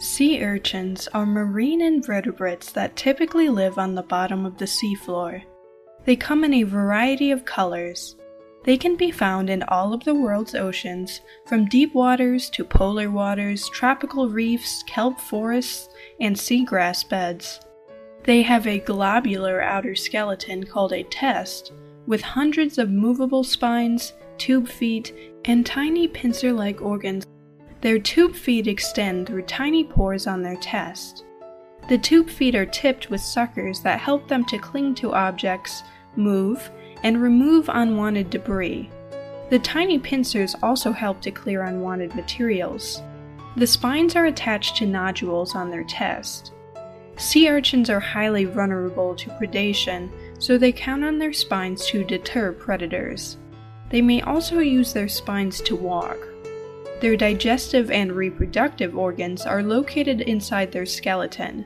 Sea urchins are marine invertebrates that typically live on the bottom of the seafloor. They come in a variety of colors. They can be found in all of the world's oceans, from deep waters to polar waters, tropical reefs, kelp forests, and seagrass beds. They have a globular outer skeleton called a test, with hundreds of movable spines, tube feet, and tiny pincer like organs their tube feet extend through tiny pores on their test. The tube feet are tipped with suckers that help them to cling to objects, move, and remove unwanted debris. The tiny pincers also help to clear unwanted materials. The spines are attached to nodules on their test. Sea urchins are highly vulnerable to predation, so they count on their spines to deter predators. They may also use their spines to walk. Their digestive and reproductive organs are located inside their skeleton.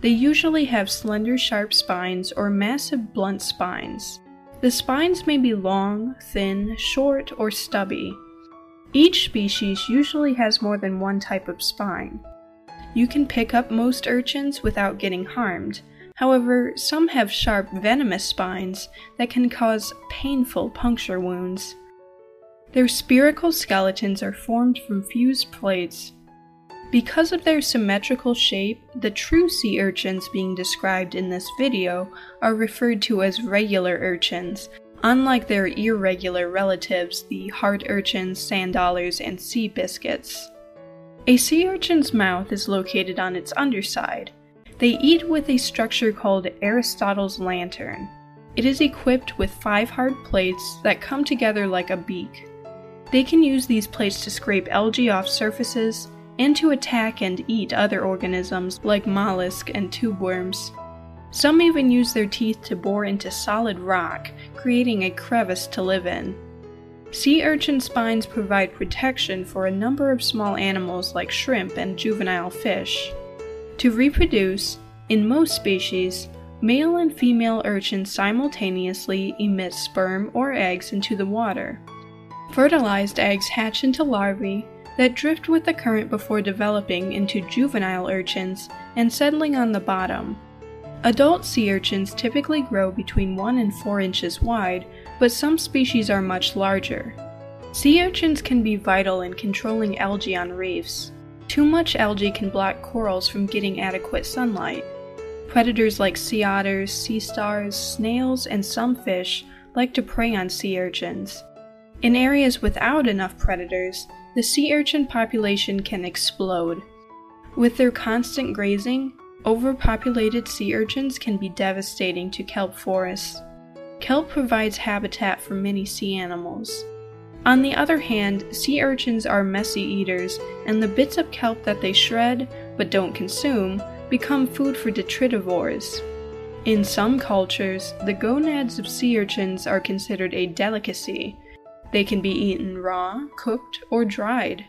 They usually have slender, sharp spines or massive, blunt spines. The spines may be long, thin, short, or stubby. Each species usually has more than one type of spine. You can pick up most urchins without getting harmed. However, some have sharp, venomous spines that can cause painful puncture wounds. Their spherical skeletons are formed from fused plates. Because of their symmetrical shape, the true sea urchins being described in this video are referred to as regular urchins, unlike their irregular relatives, the heart urchins, sand dollars, and sea biscuits. A sea urchin's mouth is located on its underside. They eat with a structure called Aristotle's lantern. It is equipped with five hard plates that come together like a beak. They can use these plates to scrape algae off surfaces and to attack and eat other organisms like mollusk and tube worms. Some even use their teeth to bore into solid rock, creating a crevice to live in. Sea urchin spines provide protection for a number of small animals like shrimp and juvenile fish. To reproduce, in most species, male and female urchins simultaneously emit sperm or eggs into the water. Fertilized eggs hatch into larvae that drift with the current before developing into juvenile urchins and settling on the bottom. Adult sea urchins typically grow between 1 and 4 inches wide, but some species are much larger. Sea urchins can be vital in controlling algae on reefs. Too much algae can block corals from getting adequate sunlight. Predators like sea otters, sea stars, snails, and some fish like to prey on sea urchins. In areas without enough predators, the sea urchin population can explode. With their constant grazing, overpopulated sea urchins can be devastating to kelp forests. Kelp provides habitat for many sea animals. On the other hand, sea urchins are messy eaters, and the bits of kelp that they shred but don't consume become food for detritivores. In some cultures, the gonads of sea urchins are considered a delicacy, they can be eaten raw, cooked, or dried.